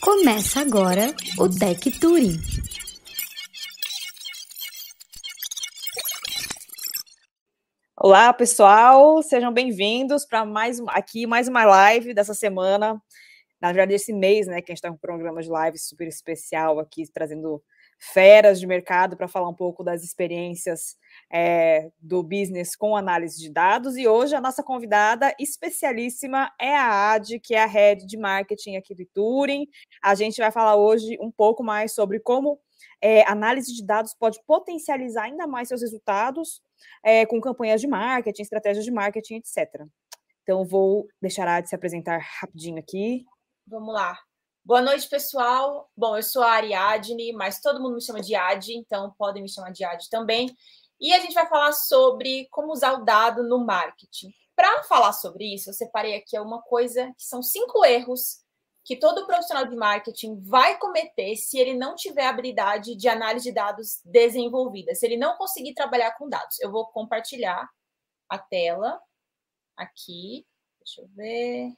Começa agora o Tech Touring. Olá, pessoal, sejam bem-vindos para mais aqui mais uma live dessa semana, na verdade esse mês, né, que a gente está com um programa de live super especial aqui trazendo feras de mercado para falar um pouco das experiências é, do business com análise de dados. E hoje a nossa convidada especialíssima é a Ad, que é a head de marketing aqui do Turing. A gente vai falar hoje um pouco mais sobre como é, análise de dados pode potencializar ainda mais seus resultados é, com campanhas de marketing, estratégias de marketing, etc. Então, vou deixar a Ad se apresentar rapidinho aqui. Vamos lá. Boa noite, pessoal. Bom, eu sou a Ariadne, mas todo mundo me chama de Ad, então podem me chamar de Ad também. E a gente vai falar sobre como usar o dado no marketing. Para falar sobre isso, eu separei aqui uma coisa que são cinco erros que todo profissional de marketing vai cometer se ele não tiver habilidade de análise de dados desenvolvida, se ele não conseguir trabalhar com dados. Eu vou compartilhar a tela aqui. Deixa eu ver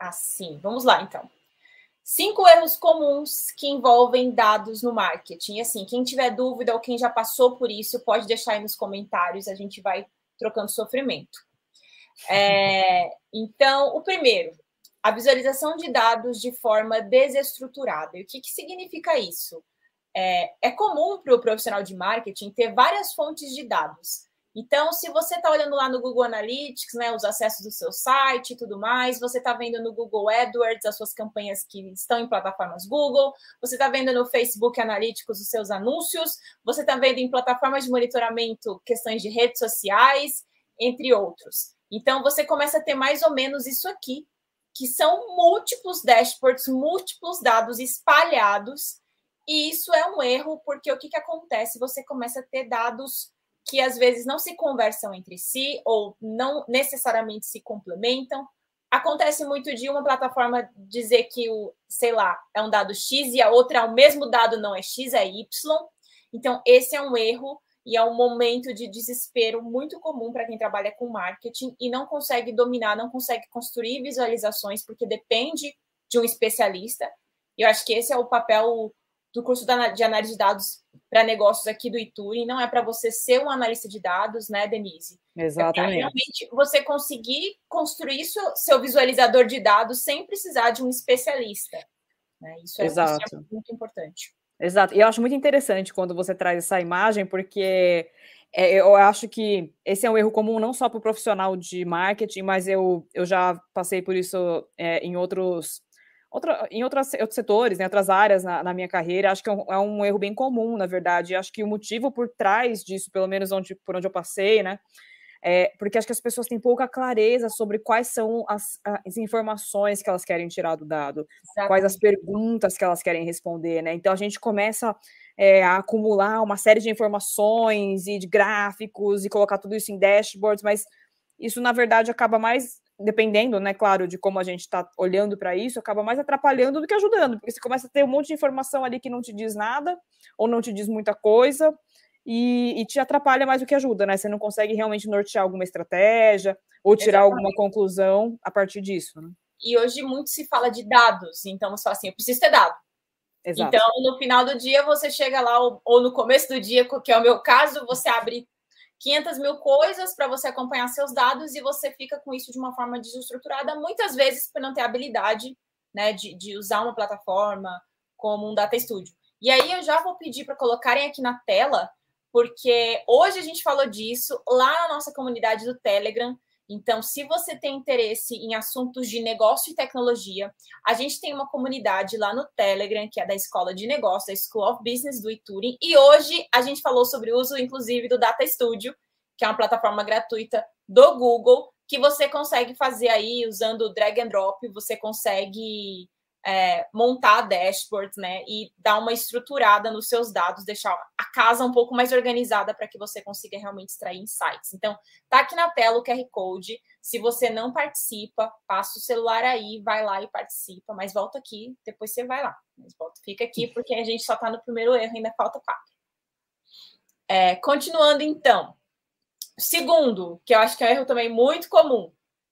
assim. Vamos lá, então. Cinco erros comuns que envolvem dados no marketing. Assim, quem tiver dúvida ou quem já passou por isso, pode deixar aí nos comentários, a gente vai trocando sofrimento. É, então, o primeiro, a visualização de dados de forma desestruturada. E o que, que significa isso? É, é comum para o profissional de marketing ter várias fontes de dados. Então, se você está olhando lá no Google Analytics, né, os acessos do seu site e tudo mais, você está vendo no Google AdWords as suas campanhas que estão em plataformas Google, você está vendo no Facebook Analytics os seus anúncios, você está vendo em plataformas de monitoramento questões de redes sociais, entre outros. Então, você começa a ter mais ou menos isso aqui, que são múltiplos dashboards, múltiplos dados espalhados, e isso é um erro, porque o que, que acontece? Você começa a ter dados que às vezes não se conversam entre si ou não necessariamente se complementam. Acontece muito de uma plataforma dizer que o, sei lá, é um dado X e a outra é o mesmo dado, não é X, é Y. Então, esse é um erro e é um momento de desespero muito comum para quem trabalha com marketing e não consegue dominar, não consegue construir visualizações, porque depende de um especialista. E eu acho que esse é o papel do curso de análise de dados para negócios aqui do Ituri, não é para você ser um analista de dados, né, Denise? Exatamente. É realmente você conseguir construir seu, seu, visualizador de dados sem precisar de um especialista. Né? Isso, é, Exato. isso é muito importante. Exato. E eu acho muito interessante quando você traz essa imagem, porque é, eu acho que esse é um erro comum não só para o profissional de marketing, mas eu, eu já passei por isso é, em outros outra, em outras, outros setores, em né, outras áreas na, na, minha carreira, acho que é um, é um, erro bem comum, na verdade. Acho que o motivo por trás disso, pelo menos onde, por onde eu passei, né? É, porque acho que as pessoas têm pouca clareza sobre quais são as, as informações que elas querem tirar do dado, Exatamente. quais as perguntas que elas querem responder, né? Então a gente começa é, a acumular uma série de informações e de gráficos e colocar tudo isso em dashboards, mas isso na verdade acaba mais dependendo, né, claro, de como a gente está olhando para isso, acaba mais atrapalhando do que ajudando, porque você começa a ter um monte de informação ali que não te diz nada, ou não te diz muita coisa, e, e te atrapalha mais do que ajuda, né? Você não consegue realmente nortear alguma estratégia, ou tirar Exatamente. alguma conclusão a partir disso, né? E hoje muito se fala de dados, então você fala assim, eu preciso ter dado. Exato. Então, no final do dia, você chega lá, ou, ou no começo do dia, que é o meu caso, você abre 500 mil coisas para você acompanhar seus dados e você fica com isso de uma forma desestruturada, muitas vezes por não ter habilidade né, de, de usar uma plataforma como um Data Studio. E aí eu já vou pedir para colocarem aqui na tela, porque hoje a gente falou disso lá na nossa comunidade do Telegram. Então, se você tem interesse em assuntos de negócio e tecnologia, a gente tem uma comunidade lá no Telegram, que é da Escola de Negócios, da School of Business do Ituring. E hoje a gente falou sobre o uso, inclusive, do Data Studio, que é uma plataforma gratuita do Google, que você consegue fazer aí usando drag and drop, você consegue é, montar dashboards, né, e dar uma estruturada nos seus dados, deixar a casa um pouco mais organizada para que você consiga realmente extrair insights. Então, tá aqui na tela o QR Code. Se você não participa, passa o celular aí, vai lá e participa, mas volta aqui, depois você vai lá. Mas volta, fica aqui porque a gente só está no primeiro erro, ainda falta quatro. É, continuando então. Segundo, que eu acho que é um erro também muito comum,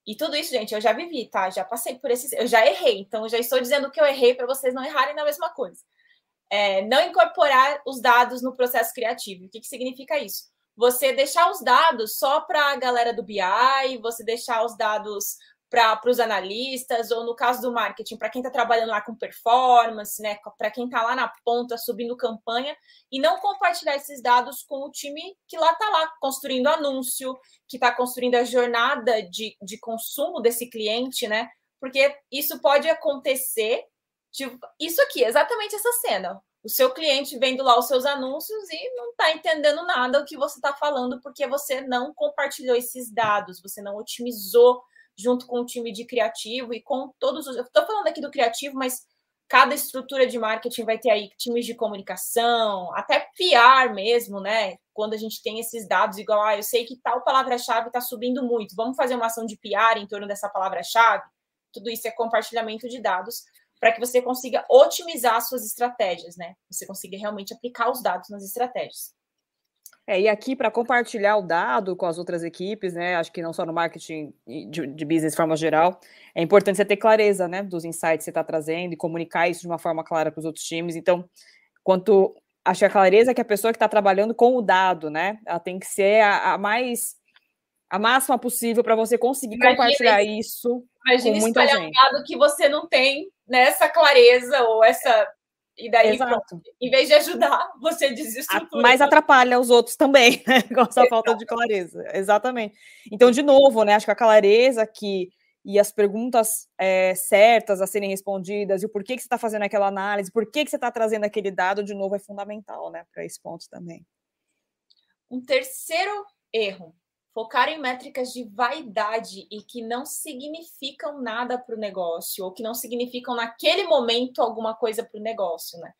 E tudo isso, gente, eu já vivi, tá? Já passei por esses. Eu já errei, então eu já estou dizendo que eu errei para vocês não errarem na mesma coisa. É, não incorporar os dados no processo criativo. O que, que significa isso? Você deixar os dados só para a galera do BI, você deixar os dados para os analistas, ou no caso do marketing, para quem está trabalhando lá com performance, né? Para quem está lá na ponta subindo campanha, e não compartilhar esses dados com o time que lá está lá construindo anúncio, que está construindo a jornada de, de consumo desse cliente, né? Porque isso pode acontecer. Tipo, isso aqui, exatamente essa cena. O seu cliente vendo lá os seus anúncios e não está entendendo nada o que você está falando, porque você não compartilhou esses dados, você não otimizou junto com o time de criativo e com todos os. Eu estou falando aqui do criativo, mas cada estrutura de marketing vai ter aí times de comunicação, até PR mesmo, né? Quando a gente tem esses dados, igual, ah, eu sei que tal palavra-chave está subindo muito, vamos fazer uma ação de PR em torno dessa palavra-chave. Tudo isso é compartilhamento de dados para que você consiga otimizar suas estratégias, né? Você consiga realmente aplicar os dados nas estratégias. É, e aqui para compartilhar o dado com as outras equipes, né? Acho que não só no marketing de, de business de forma geral, é importante você ter clareza, né, dos insights que você está trazendo e comunicar isso de uma forma clara para os outros times. Então, quanto acho que a clareza é que a pessoa que está trabalhando com o dado, né, ela tem que ser a, a mais a máxima possível para você conseguir imagina compartilhar isso. Imagina com muita espalhar gente. um dado que você não tem nessa clareza ou essa e daí, Exato. em vez de ajudar, você desestrutura. Mas atrapalha os outros também, né? Com essa falta de clareza. Exatamente. Então, de novo, né? Acho que a clareza que e as perguntas é, certas a serem respondidas, e o porquê que você está fazendo aquela análise, por que, que você está trazendo aquele dado, de novo, é fundamental, né? Para esse ponto também. Um terceiro erro focar em métricas de vaidade e que não significam nada para o negócio, ou que não significam naquele momento alguma coisa para o negócio, né?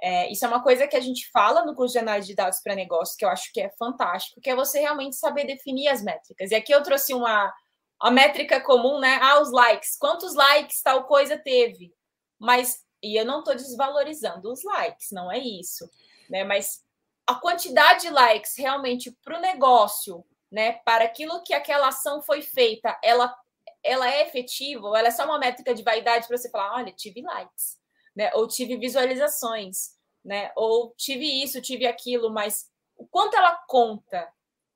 É, isso é uma coisa que a gente fala no curso de análise de dados para negócio, que eu acho que é fantástico, que é você realmente saber definir as métricas. E aqui eu trouxe uma a métrica comum, né? Ah, os likes. Quantos likes tal coisa teve? Mas, e eu não estou desvalorizando os likes, não é isso, né? Mas a quantidade de likes realmente para o negócio né, para aquilo que aquela ação foi feita, ela, ela é efetiva, ou ela é só uma métrica de vaidade para você falar, olha, tive likes, né, ou tive visualizações, né, ou tive isso, tive aquilo, mas o quanto ela conta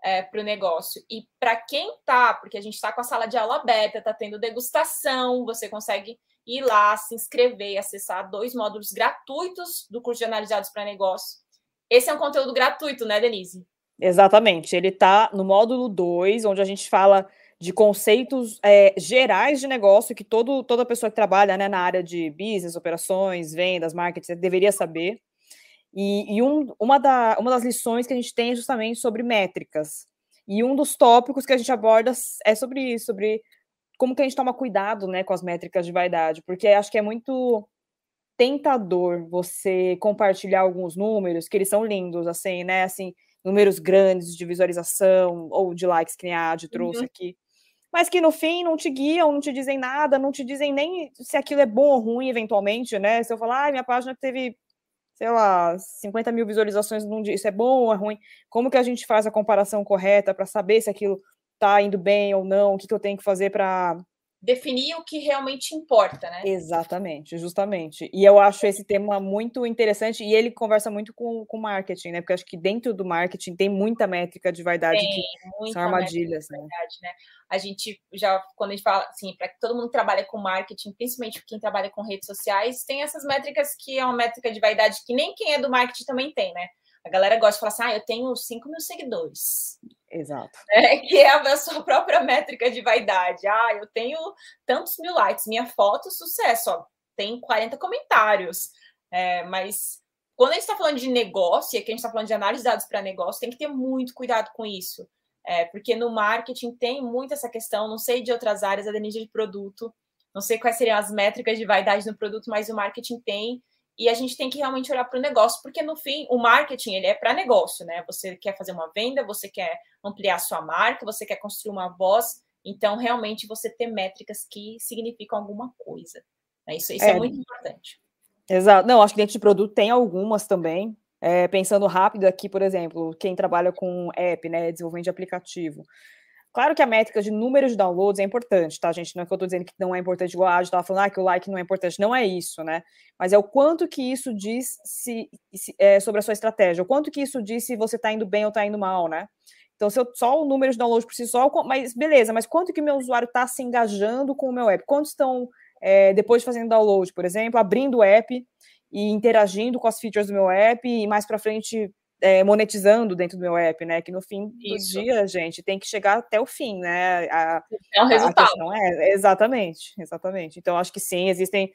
é, para o negócio. E para quem tá, porque a gente está com a sala de aula aberta, está tendo degustação, você consegue ir lá, se inscrever acessar dois módulos gratuitos do curso de analisados para negócio. Esse é um conteúdo gratuito, né, Denise? Exatamente. Ele está no módulo 2, onde a gente fala de conceitos é, gerais de negócio que todo, toda pessoa que trabalha né, na área de business, operações, vendas, marketing, deveria saber. E, e um, uma, da, uma das lições que a gente tem é justamente sobre métricas. E um dos tópicos que a gente aborda é sobre isso, sobre como que a gente toma cuidado né, com as métricas de vaidade, porque acho que é muito tentador você compartilhar alguns números que eles são lindos, assim, né? Assim, números grandes de visualização ou de likes que nem a Adi trouxe uhum. aqui, mas que no fim não te guiam, não te dizem nada, não te dizem nem se aquilo é bom ou ruim, eventualmente, né? Se eu falar, ah, minha página teve, sei lá, 50 mil visualizações num dia, isso é bom ou é ruim? Como que a gente faz a comparação correta para saber se aquilo tá indo bem ou não? O que, que eu tenho que fazer para definir o que realmente importa, né? Exatamente, justamente. E eu acho esse tema muito interessante e ele conversa muito com o marketing, né? Porque acho que dentro do marketing tem muita métrica de vaidade tem, que são armadilhas, né? Vaidade, né? A gente já, quando a gente fala, assim, para todo mundo que trabalha com marketing, principalmente quem trabalha com redes sociais, tem essas métricas que é uma métrica de vaidade que nem quem é do marketing também tem, né? A galera gosta de falar assim, ah, eu tenho 5 mil seguidores. Exato. É, que é a sua própria métrica de vaidade. Ah, eu tenho tantos mil likes, minha foto, sucesso, ó, tem 40 comentários. É, mas quando a gente está falando de negócio, e aqui a gente está falando de análise de dados para negócio, tem que ter muito cuidado com isso. É, porque no marketing tem muito essa questão, não sei de outras áreas, a Denise de produto, não sei quais seriam as métricas de vaidade no produto, mas o marketing tem e a gente tem que realmente olhar para o negócio, porque no fim o marketing ele é para negócio, né? Você quer fazer uma venda, você quer ampliar sua marca, você quer construir uma voz, então realmente você ter métricas que significam alguma coisa. Né? Isso, isso é, é, muito importante. Exato. Não, acho que dentro de produto tem algumas também. É, pensando rápido aqui, por exemplo, quem trabalha com app, né, desenvolvimento de aplicativo. Claro que a métrica de número de downloads é importante, tá, gente? Não é que eu estou dizendo que não é importante, igual a gente estava falando, ah, que o like não é importante. Não é isso, né? Mas é o quanto que isso diz se, se é, sobre a sua estratégia, o quanto que isso diz se você está indo bem ou está indo mal, né? Então, se eu, só o número de downloads por si só, mas beleza, mas quanto que meu usuário está se engajando com o meu app? Quantos estão, é, depois de fazendo download, por exemplo, abrindo o app e interagindo com as features do meu app e mais para frente é, monetizando dentro do meu app, né? Que no fim Isso. do dia, gente, tem que chegar até o fim, né? A, é o resultado. é, exatamente, exatamente. Então, acho que sim, existem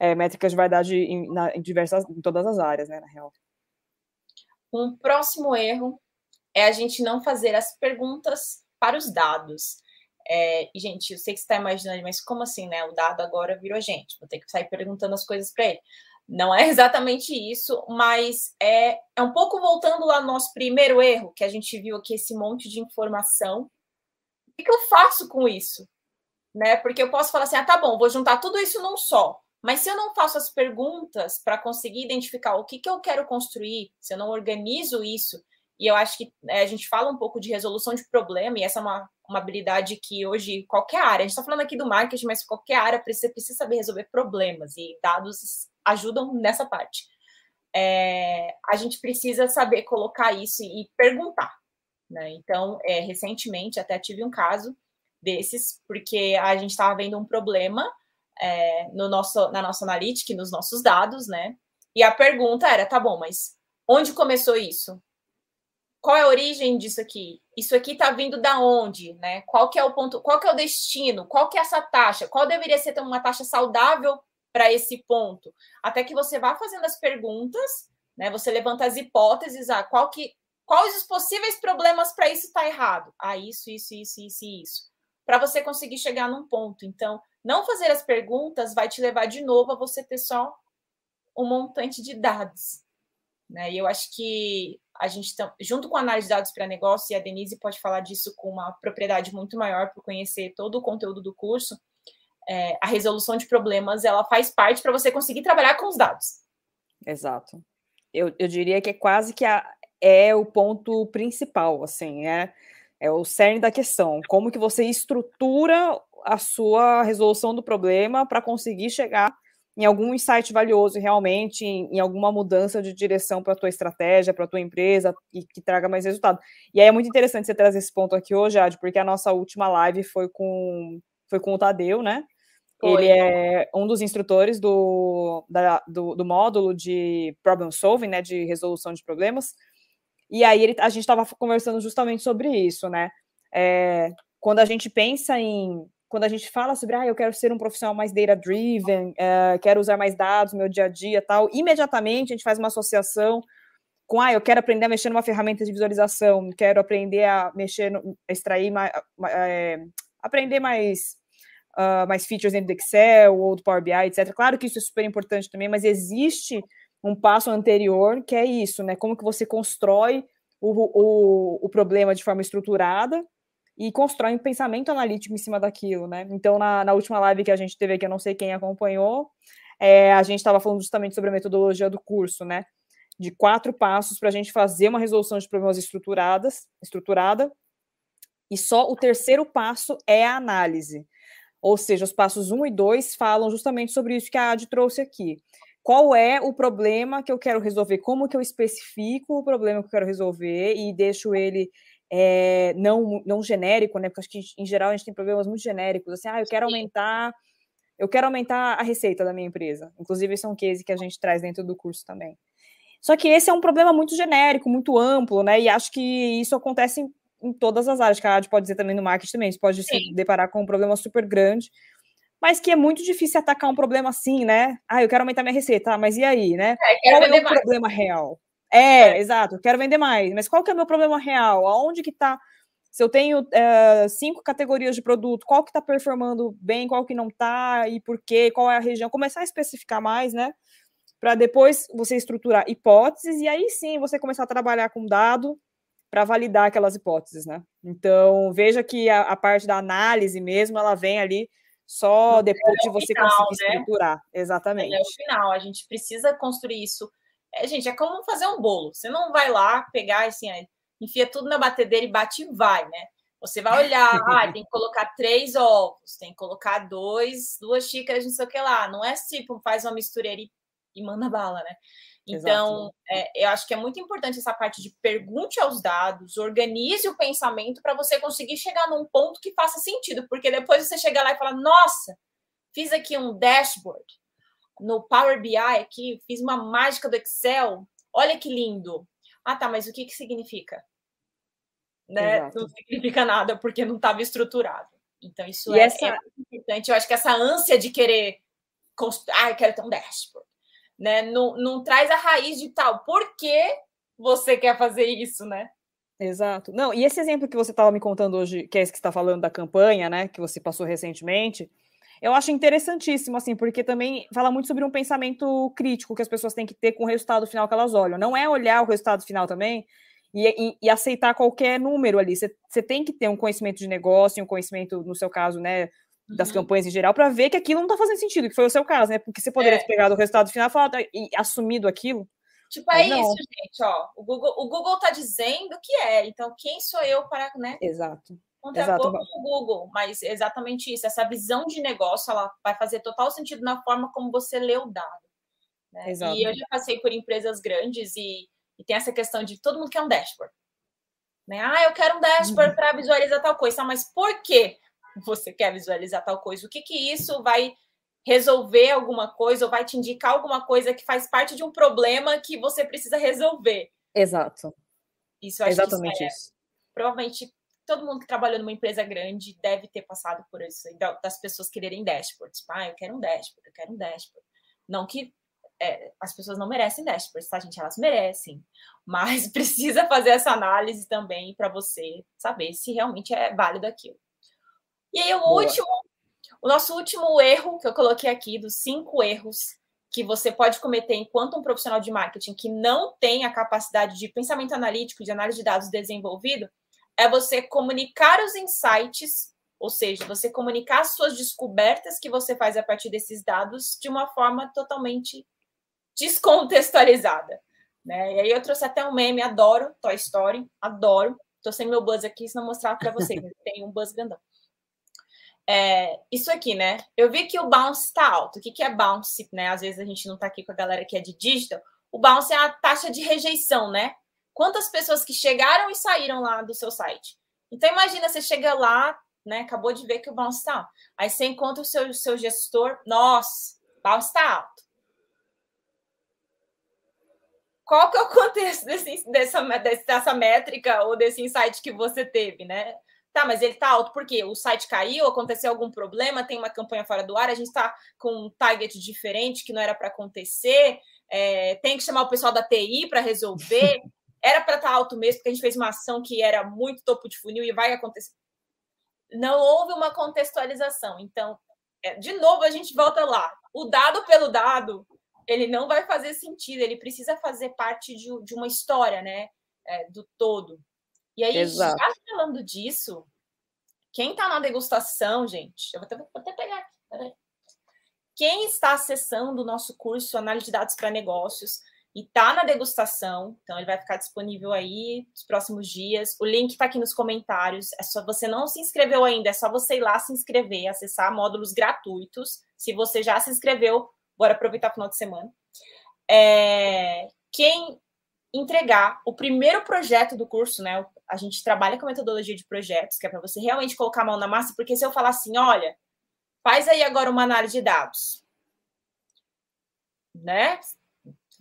é, métricas de verdade em, na, em, diversas, em todas as áreas, né, na real. Um próximo erro é a gente não fazer as perguntas para os dados. É, e, gente, eu sei que você está imaginando, mas como assim, né? O dado agora virou gente, vou ter que sair perguntando as coisas para ele. Não é exatamente isso, mas é, é um pouco voltando lá no nosso primeiro erro, que a gente viu aqui esse monte de informação. O que, eu faço com isso? Né? Porque eu posso falar assim: ah, tá bom, vou juntar tudo isso num só. Mas se eu não faço as perguntas para conseguir identificar o que, que eu quero construir, se eu não organizo isso, e eu acho que é, a gente fala um pouco de resolução de problema, e essa é uma, uma habilidade que hoje, qualquer área, a gente está falando aqui do marketing, mas qualquer área precisa, precisa saber resolver problemas, e dados ajudam nessa parte. É, a gente precisa saber colocar isso e perguntar. Né? Então, é, recentemente, até tive um caso desses, porque a gente estava vendo um problema é, no nosso, na nossa analytics, nos nossos dados, né? E a pergunta era, tá bom, mas onde começou isso? Qual é a origem disso aqui? Isso aqui está vindo da onde, né? Qual que é o ponto, qual que é o destino? Qual que é essa taxa? Qual deveria ser uma taxa saudável para esse ponto, até que você vá fazendo as perguntas, né? Você levanta as hipóteses, ah, qual que, quais os possíveis problemas para isso estar tá errado? Ah, isso, isso, isso, isso, isso. Para você conseguir chegar num ponto. Então, não fazer as perguntas vai te levar de novo a você ter só um montante de dados. Né? E eu acho que a gente, junto com a análise de dados para negócio, e a Denise pode falar disso com uma propriedade muito maior por conhecer todo o conteúdo do curso, é, a resolução de problemas ela faz parte para você conseguir trabalhar com os dados. Exato. Eu, eu diria que é quase que a, é o ponto principal, assim, é, é o cerne da questão. Como que você estrutura a sua resolução do problema para conseguir chegar em algum insight valioso realmente, em, em alguma mudança de direção para a tua estratégia, para a tua empresa e que traga mais resultado. E aí é muito interessante você trazer esse ponto aqui hoje, Ad, porque a nossa última live foi com foi com o Tadeu, né? Ele é um dos instrutores do, da, do, do, módulo de problem solving, né, de resolução de problemas. E aí ele, a gente estava conversando justamente sobre isso, né? É, quando a gente pensa em, quando a gente fala sobre, ah, eu quero ser um profissional mais data driven, é, quero usar mais dados no meu dia a dia, tal, imediatamente a gente faz uma associação com, ah, eu quero aprender a mexer numa ferramenta de visualização, quero aprender a mexer, no, a extrair mais, é, aprender mais uh, mais features dentro do Excel ou do Power BI, etc. Claro que isso é super importante também, mas existe um passo anterior que é isso, né? Como que você constrói o, o, o problema de forma estruturada e constrói um pensamento analítico em cima daquilo, né? Então, na, na última live que a gente teve aqui, eu não sei quem acompanhou, é, a gente estava falando justamente sobre a metodologia do curso, né? De quatro passos para a gente fazer uma resolução de problemas estruturadas, estruturada, e só o terceiro passo é a análise. Ou seja, os passos 1 e 2 falam justamente sobre isso que a Ad trouxe aqui. Qual é o problema que eu quero resolver? Como que eu especifico o problema que eu quero resolver e deixo ele é, não, não genérico, né? Porque acho que em geral a gente tem problemas muito genéricos, assim, ah, eu quero aumentar, eu quero aumentar a receita da minha empresa. Inclusive, esse é um case que a gente traz dentro do curso também. Só que esse é um problema muito genérico, muito amplo, né? E acho que isso acontece em todas as áreas, que a Ad pode dizer também no marketing também, você pode Sim. se deparar com um problema super grande, mas que é muito difícil atacar um problema assim, né? Ah, eu quero aumentar minha receita, ah, mas e aí, né? É, qual é o mais. problema real? É, é, exato, quero vender mais, mas qual que é o meu problema real? Aonde que tá? Se eu tenho é, cinco categorias de produto, qual que está performando bem, qual que não está e por quê, qual é a região? Começar a especificar mais, né? Para depois você estruturar hipóteses e aí sim você começar a trabalhar com dado para validar aquelas hipóteses, né? Então, veja que a, a, parte da análise mesmo, ela vem ali só no depois de você final, conseguir né? estruturar. Exatamente. É o final, a gente precisa construir isso. É, gente, é como fazer um bolo. Você não vai lá pegar assim, enfia tudo na batedeira e bate e vai, né? Você vai olhar, ah, tem que colocar três ovos, tem que colocar dois, duas xícaras, não sei o que lá. Não é tipo, faz uma mistureira e, e manda bala, né? Então, é, eu acho que é muito importante essa parte de pergunte aos dados, organize o pensamento para você conseguir chegar num ponto que faça sentido, porque depois você chega lá e fala: Nossa, fiz aqui um dashboard no Power BI aqui, fiz uma mágica do Excel, olha que lindo. Ah, tá, mas o que, que significa? Né? Não significa nada, porque não estava estruturado. Então, isso é, essa... é, importante. Eu acho que essa ânsia de querer. Ah, eu quero ter um dashboard né? Não, não traz a raiz de tal. Por que você quer fazer isso, né? Exato. Não, e esse exemplo que você estava me contando hoje, que é esse que está falando da campanha, né, que você passou recentemente, eu acho interessantíssimo, assim, porque também fala muito sobre um pensamento crítico que as pessoas têm que ter com o resultado final que elas olham. Não é olhar o resultado final também e, e, e aceitar qualquer número ali. Você tem que ter um conhecimento de negócio, um conhecimento, no seu caso, né, das uhum. campanhas em geral para ver que aquilo não está fazendo sentido, que foi o seu caso, né? Porque você poderia é. ter pegado o resultado final falado, e assumido aquilo. Tipo, é isso, gente, ó. O Google, o Google tá dizendo que é, então quem sou eu para, né? Exato. Contrapor com o Google, mas exatamente isso. Essa visão de negócio, ela vai fazer total sentido na forma como você lê o dado. Né? Exato. E eu já passei por empresas grandes e, e tem essa questão de todo mundo quer um dashboard. Né? Ah, eu quero um dashboard uhum. para visualizar tal coisa, mas por quê? você quer visualizar tal coisa, o que que isso vai resolver alguma coisa ou vai te indicar alguma coisa que faz parte de um problema que você precisa resolver. Exato. Isso Exatamente isso, é, isso. Provavelmente todo mundo que trabalhou numa empresa grande deve ter passado por isso, das pessoas quererem dashboards. Ah, eu quero um dashboard, eu quero um dashboard. Não que é, as pessoas não merecem dashboards, tá, gente? Elas merecem. Mas precisa fazer essa análise também para você saber se realmente é válido aquilo. E aí, o Boa. último, o nosso último erro que eu coloquei aqui, dos cinco erros que você pode cometer enquanto um profissional de marketing que não tem a capacidade de pensamento analítico, de análise de dados desenvolvido, é você comunicar os insights, ou seja, você comunicar as suas descobertas que você faz a partir desses dados de uma forma totalmente descontextualizada. Né? E aí eu trouxe até um meme, adoro Toy Story, adoro. Tô sem meu buzz aqui, senão mostrar para vocês. Tem um buzz grandão. É, isso aqui, né? Eu vi que o bounce está alto. O que, que é bounce, né? Às vezes a gente não está aqui com a galera que é de digital. O bounce é a taxa de rejeição, né? Quantas pessoas que chegaram e saíram lá do seu site. Então, imagina, você chega lá, né? Acabou de ver que o bounce está alto. Aí você encontra o seu, seu gestor. Nossa, bounce está alto. Qual que é o contexto desse, dessa, dessa métrica ou desse insight que você teve, né? Tá, mas ele tá alto porque o site caiu, aconteceu algum problema, tem uma campanha fora do ar, a gente está com um target diferente que não era para acontecer, é, tem que chamar o pessoal da TI para resolver. Era para estar tá alto mesmo, porque a gente fez uma ação que era muito topo de funil e vai acontecer. Não houve uma contextualização. Então, é, de novo, a gente volta lá. O dado pelo dado, ele não vai fazer sentido, ele precisa fazer parte de, de uma história, né? É, do todo. E aí, Exato. já falando disso, quem está na degustação, gente, eu vou até, vou até pegar aqui, peraí. Quem está acessando o nosso curso Análise de Dados para Negócios e está na degustação, então ele vai ficar disponível aí nos próximos dias. O link está aqui nos comentários. É só você não se inscreveu ainda, é só você ir lá se inscrever, acessar módulos gratuitos. Se você já se inscreveu, bora aproveitar o final de semana. É, quem entregar o primeiro projeto do curso, né? A gente trabalha com metodologia de projetos, que é para você realmente colocar a mão na massa, porque se eu falar assim, olha, faz aí agora uma análise de dados, né?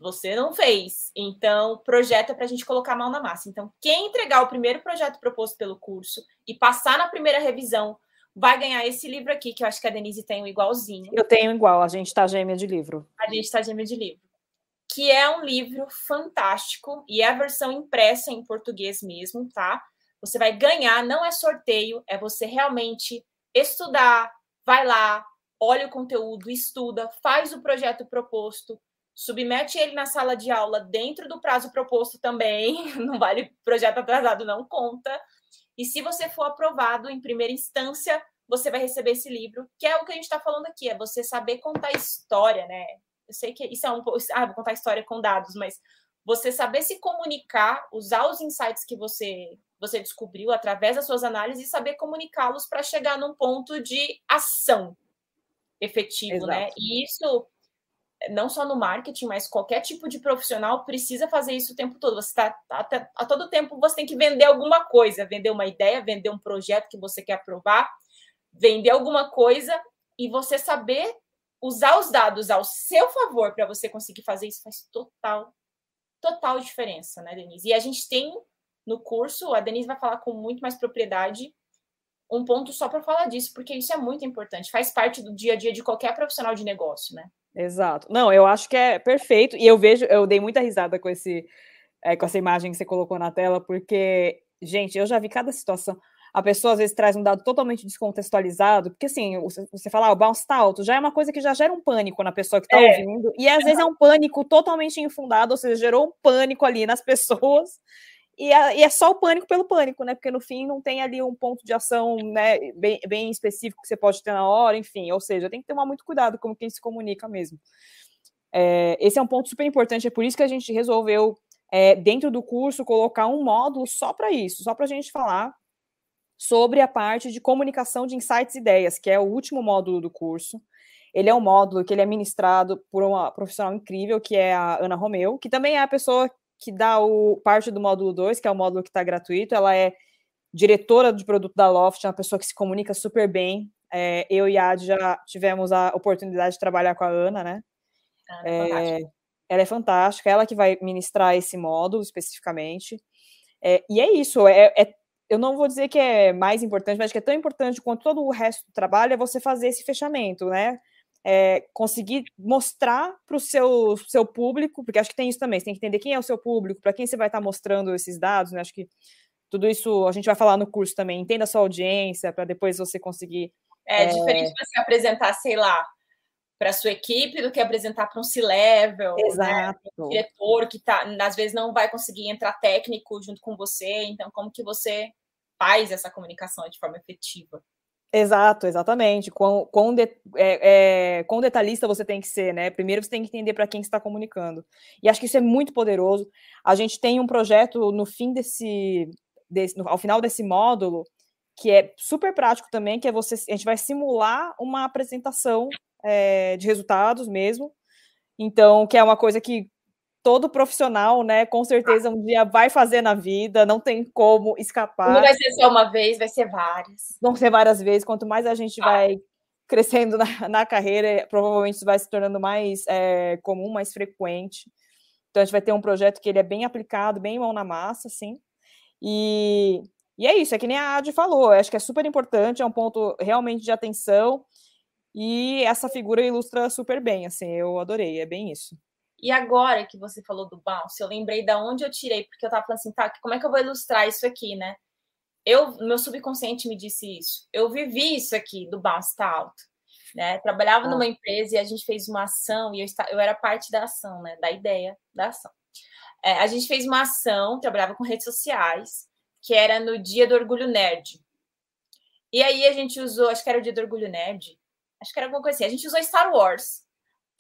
Você não fez. Então, projeto é para a gente colocar a mão na massa. Então, quem entregar o primeiro projeto proposto pelo curso e passar na primeira revisão vai ganhar esse livro aqui, que eu acho que a Denise tem um igualzinho. Eu tenho igual, a gente está gêmea de livro. A gente está gêmea de livro que é um livro fantástico e é a versão impressa em português mesmo, tá? Você vai ganhar, não é sorteio, é você realmente estudar, vai lá, olha o conteúdo, estuda, faz o projeto proposto, submete ele na sala de aula dentro do prazo proposto também, não vale projeto atrasado, não conta. E se você for aprovado em primeira instância, você vai receber esse livro, que é o que a gente está falando aqui, é você saber contar história, né? Eu sei que isso é um pouco. Ah, vou contar história com dados, mas você saber se comunicar, usar os insights que você você descobriu através das suas análises e saber comunicá-los para chegar num ponto de ação efetivo, né? Exato. né? E isso não só no marketing, mas qualquer tipo de profissional precisa fazer isso o tempo todo. Você está a, a todo tempo você tem que vender alguma coisa, vender uma ideia, vender um projeto que você quer aprovar, vender alguma coisa e você saber usar os dados ao seu favor para você conseguir fazer isso faz total total diferença, né, Denise? E a gente tem no curso, a Denise vai falar com muito mais propriedade um ponto só para falar disso, porque isso é muito importante, faz parte do dia a dia de qualquer profissional de negócio, né? Exato. Não, eu acho que é perfeito, e eu vejo, eu dei muita risada com esse é, com essa imagem que você colocou na tela, porque, gente, eu já vi cada situação. A pessoa às vezes traz um dado totalmente descontextualizado, porque assim, você fala, ah, o bounce tá alto, já é uma coisa que já gera um pânico na pessoa que está é. ouvindo, e às vezes é um pânico totalmente infundado, ou seja, gerou um pânico ali nas pessoas, e, a, e, é só o pânico pelo pânico, né? Porque no fim não tem ali um ponto de ação né, bem, bem específico que você pode ter na hora, enfim. Ou seja, tem que tomar muito cuidado com quem se comunica mesmo. É, esse é um ponto super importante, é por isso que a gente resolveu, é, dentro do curso, colocar um módulo só para isso, só para a gente falar sobre a parte de comunicação de insights e ideias, que é o último módulo do curso. Ele é um módulo que ele é ministrado por uma profissional incrível, que é a Ana Romeu, que também é a pessoa que dá o parte do módulo 2, que é o módulo que está gratuito. Ela é diretora de produto da Loft, é uma pessoa que se comunica super bem. É, eu e a Ad já tivemos a oportunidade de trabalhar com a Ana, né? Ah, é, ela é fantástica, ela que vai ministrar esse módulo especificamente. É, e é isso, é, é, eu não vou dizer que é mais importante, mas que é tão importante quanto todo o resto do trabalho é você fazer esse fechamento, né? É, conseguir mostrar para o seu, seu público, porque acho que tem isso também, você tem que entender quem é o seu público, para quem você vai estar tá mostrando esses dados, né? Acho que tudo isso a gente vai falar no curso também, entenda a sua audiência, para depois você conseguir. É, é diferente você apresentar, sei lá, para a sua equipe do que apresentar para um C-level, né? um diretor que tá, às vezes não vai conseguir entrar técnico junto com você, então como que você faz essa comunicação de forma efetiva? Exato, exatamente. Quão, quão, de, é, é, quão detalhista você tem que ser, né? Primeiro você tem que entender para quem está comunicando. E acho que isso é muito poderoso. A gente tem um projeto no fim desse, desse no, ao final desse módulo, que é super prático também, que é você, a gente vai simular uma apresentação é, de resultados mesmo. Então, que é uma coisa que todo profissional, né, com certeza um dia vai fazer na vida, não tem como escapar. Não vai ser só uma vez, vai ser várias. Vão ser várias vezes, quanto mais a gente ah. vai crescendo na, na, carreira, provavelmente isso vai se tornando mais é, comum, mais frequente. Então a gente vai ter um projeto que ele é bem aplicado, bem mão na massa, assim. E, e é isso, é que nem a Adi falou, acho que é super importante, é um ponto realmente de atenção. E essa figura ilustra super bem, assim, eu adorei, é bem isso. E agora que você falou do bounce, eu lembrei da onde eu tirei, porque eu tava falando assim, tá, como é que eu vou ilustrar isso aqui, né? Eu, meu subconsciente me disse isso. Eu vivi isso aqui do bounce tá alto, né? Trabalhava ah. numa empresa e a gente fez uma ação e eu, está, eu era parte da ação, né? Da ideia da ação. É, a gente fez uma ação, trabalhava com redes sociais, que era no Dia do Orgulho Nerd. E aí a gente usou, acho que era o Dia do Orgulho Nerd, acho que era alguma coisa assim. A gente usou Star Wars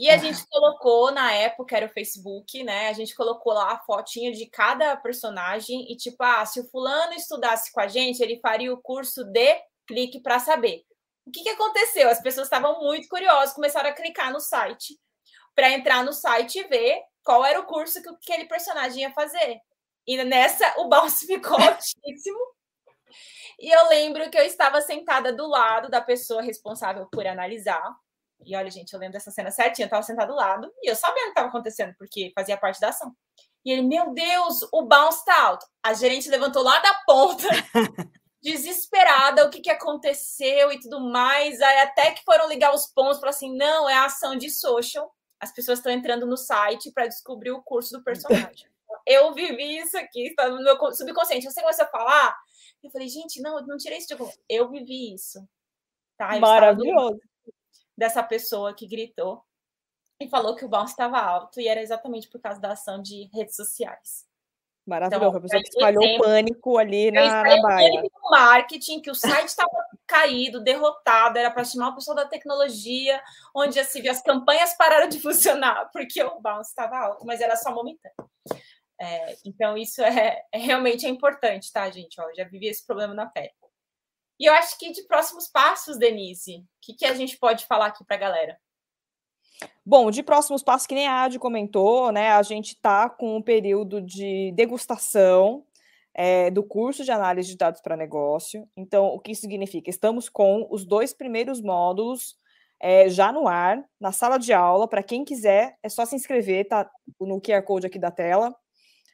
e a gente colocou, na época, era o Facebook, né? A gente colocou lá a fotinha de cada personagem e, tipo, ah, se o fulano estudasse com a gente, ele faria o curso de clique para saber. O que, que aconteceu? As pessoas estavam muito curiosas, começaram a clicar no site para entrar no site e ver qual era o curso que aquele personagem ia fazer. E nessa, o bounce ficou altíssimo. E eu lembro que eu estava sentada do lado da pessoa responsável por analisar. E olha, gente, eu lembro dessa cena certinha, eu tava sentado do lado e eu sabia o que estava acontecendo, porque fazia parte da ação. E ele, meu Deus, o bounce tá alto. A gerente levantou lá da ponta, desesperada, o que, que aconteceu e tudo mais. Aí até que foram ligar os pontos, para assim, não, é a ação de social. As pessoas estão entrando no site para descobrir o curso do personagem. eu vivi isso aqui, está no meu subconsciente. Você começou a falar, eu falei, gente, não, eu não tirei isso de Eu vivi isso. Tá? Maravilhoso dessa pessoa que gritou e falou que o bounce estava alto e era exatamente por causa da ação de redes sociais. Maravilhoso, então, a pessoa que espalhou exemplo, pânico ali na, na baia. marketing, que o site estava caído, derrotado, era para chamar o pessoal da tecnologia, onde assim, as campanhas pararam de funcionar, porque o bounce estava alto, mas era só momentâneo. É, então, isso é, é, realmente é importante, tá, gente? Ó, já vivi esse problema na pele. E eu acho que de próximos passos, Denise, o que, que a gente pode falar aqui para a galera? Bom, de próximos passos, que nem a Adi comentou, né? A gente está com um período de degustação é, do curso de análise de dados para negócio. Então, o que isso significa? Estamos com os dois primeiros módulos é, já no ar, na sala de aula. Para quem quiser, é só se inscrever, tá no QR Code aqui da tela.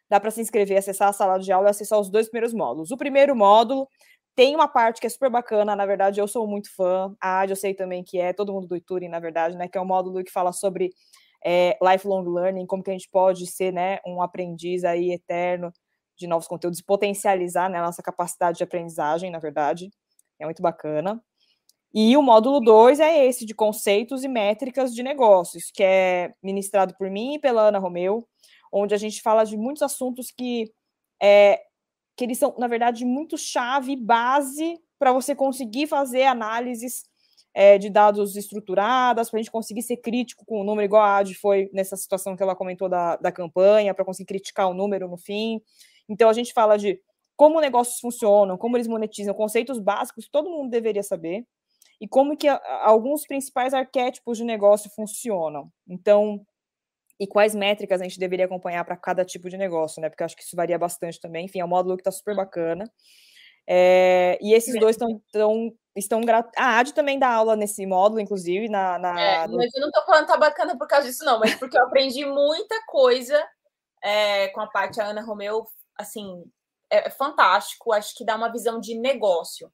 Dá para se inscrever, acessar a sala de aula e acessar os dois primeiros módulos. O primeiro módulo tem uma parte que é super bacana, na verdade, eu sou muito fã. A Adi eu sei também que é, todo mundo do Turing, na verdade, né? Que é um módulo que fala sobre é, lifelong learning, como que a gente pode ser né, um aprendiz aí eterno de novos conteúdos, potencializar né, a nossa capacidade de aprendizagem, na verdade. É muito bacana. E o módulo 2 é esse, de conceitos e métricas de negócios, que é ministrado por mim e pela Ana Romeu, onde a gente fala de muitos assuntos que, é, que eles são, na verdade, muito chave, base para você conseguir fazer análises é, de dados estruturadas, para a gente conseguir ser crítico com o número, igual a Adi foi nessa situação que ela comentou da, da campanha, para conseguir criticar o número no fim. Então, a gente fala de como negócios funcionam, como eles monetizam, conceitos básicos que todo mundo deveria saber e como que a, alguns principais arquétipos de negócio funcionam. Então, e quais métricas a gente deveria acompanhar para cada tipo de negócio, né? Porque acho que isso varia bastante também. Enfim, é um módulo que está super bacana. É, e esses dois estão tão, estão gratuitos. A AD também dá aula nesse módulo, inclusive, na. na é, mas eu não estou falando que tá bacana por causa disso, não, mas porque eu aprendi muita coisa é, com a parte a Ana Romeu, assim, é, é fantástico. Acho que dá uma visão de negócio.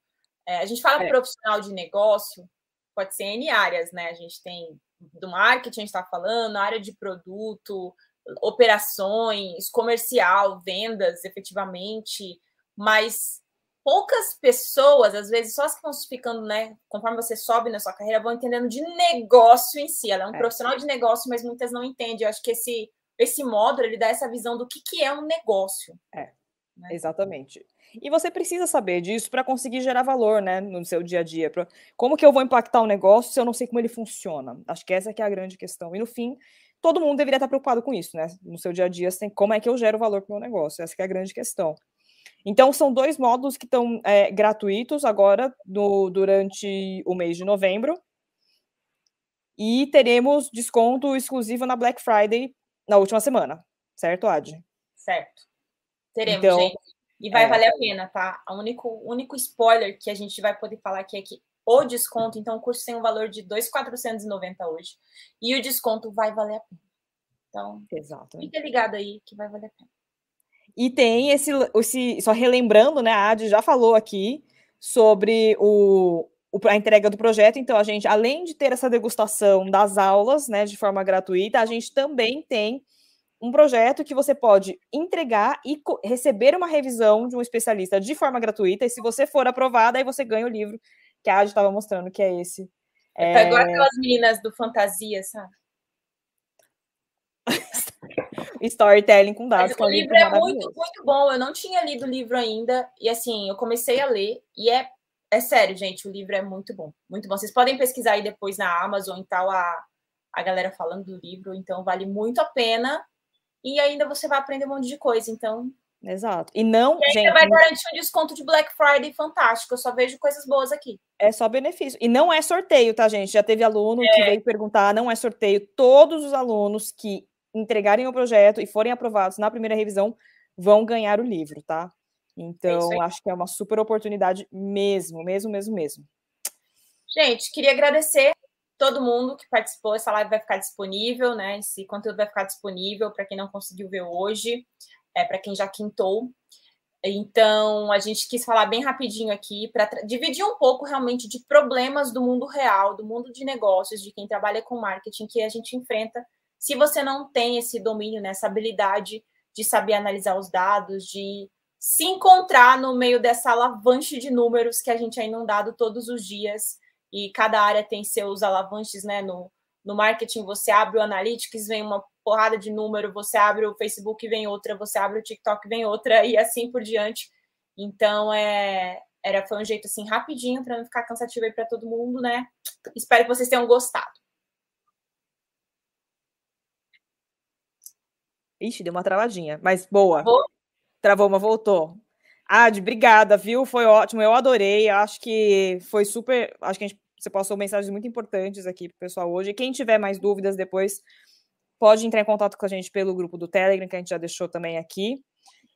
É, a gente fala é. profissional de negócio, pode ser N áreas, né? A gente tem do marketing, a gente está falando, área de produto, operações, comercial, vendas, efetivamente, mas poucas pessoas, às vezes, só as que vão ficando, né? Conforme você sobe na sua carreira, vão entendendo de negócio em si. Ela é um é. profissional de negócio, mas muitas não entendem. Eu acho que esse, esse módulo ele dá essa visão do que, que é um negócio. É, né? exatamente. E você precisa saber disso para conseguir gerar valor, né, no seu dia a dia. Pra... Como que eu vou impactar o um negócio se eu não sei como ele funciona? Acho que essa que é a grande questão. E no fim, todo mundo deveria estar preocupado com isso, né? No seu dia a dia, assim, como é que eu gero valor para o meu negócio? Essa que é a grande questão. Então, são dois módulos que estão é, gratuitos agora durante o mês de novembro. E teremos desconto exclusivo na Black Friday na última semana. Certo, Adi? Certo. Teremos, então, gente. E vai é. valer a pena, tá? O único, único spoiler que a gente vai poder falar aqui é que o desconto, então o curso tem um valor de 2,490 hoje. E o desconto vai valer a pena. Então, Exato. fica ligado aí que vai valer a pena. E tem esse, esse só relembrando, né? A Adi já falou aqui sobre o, a entrega do projeto. Então, a gente, além de ter essa degustação das aulas, né, de forma gratuita, a gente também tem um projeto que você pode entregar e receber uma revisão de um especialista de forma gratuita, e se você for aprovada, aí você ganha o livro que a Adi estava mostrando, que é esse. É... Pegou aquelas meninas do Fantasia, sabe? Storytelling com dados. o livro é muito, muito bom. Eu não tinha lido o livro ainda, e assim, eu comecei a ler, e é, é sério, gente, o livro é muito bom. Muito bom. Vocês podem pesquisar aí depois na Amazon e tal, a, a galera falando do livro, então vale muito a pena e ainda você vai aprender um monte de coisa. Então. Exato. E não. E ainda gente, vai garantir um desconto de Black Friday fantástico. Eu só vejo coisas boas aqui. É só benefício. E não é sorteio, tá, gente? Já teve aluno é. que veio perguntar, não é sorteio. Todos os alunos que entregarem o projeto e forem aprovados na primeira revisão vão ganhar o livro, tá? Então, é acho que é uma super oportunidade mesmo, mesmo, mesmo, mesmo. Gente, queria agradecer todo mundo que participou. Essa live vai ficar disponível, né? Esse conteúdo vai ficar disponível para quem não conseguiu ver hoje, é, para quem já quintou. Então, a gente quis falar bem rapidinho aqui para dividir um pouco realmente de problemas do mundo real, do mundo de negócios, de quem trabalha com marketing, que a gente enfrenta se você não tem esse domínio, né, essa habilidade de saber analisar os dados, de se encontrar no meio dessa alavanche de números que a gente é inundado todos os dias e cada área tem seus alavanches, né? No, no marketing, você abre o Analytics, vem uma porrada de número, você abre o Facebook, vem outra, você abre o TikTok, vem outra, e assim por diante. Então, é, era, foi um jeito assim rapidinho para não ficar cansativo aí para todo mundo, né? Espero que vocês tenham gostado. Ixi, deu uma travadinha, mas boa. Travou, Travou mas voltou. Ad, obrigada, viu? Foi ótimo, eu adorei. Acho que foi super. Acho que a gente, você passou mensagens muito importantes aqui pro pessoal hoje. Quem tiver mais dúvidas depois, pode entrar em contato com a gente pelo grupo do Telegram, que a gente já deixou também aqui.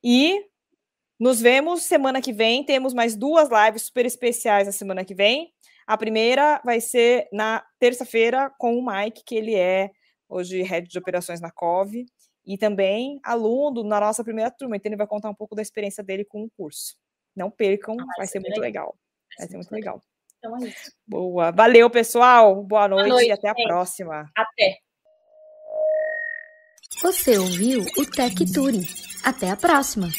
E nos vemos semana que vem. Temos mais duas lives super especiais na semana que vem. A primeira vai ser na terça-feira com o Mike, que ele é hoje head de operações na COV e também aluno na nossa primeira turma. Então ele vai contar um pouco da experiência dele com o curso. Não percam, ah, vai, ser muito legal. legal. Vai, ser muito legal. legal. Então é isso. Boa. Valeu, pessoal. Boa noite, Boa noite e até a próxima. Até. Você ouviu o Tech Turing. Até a próxima.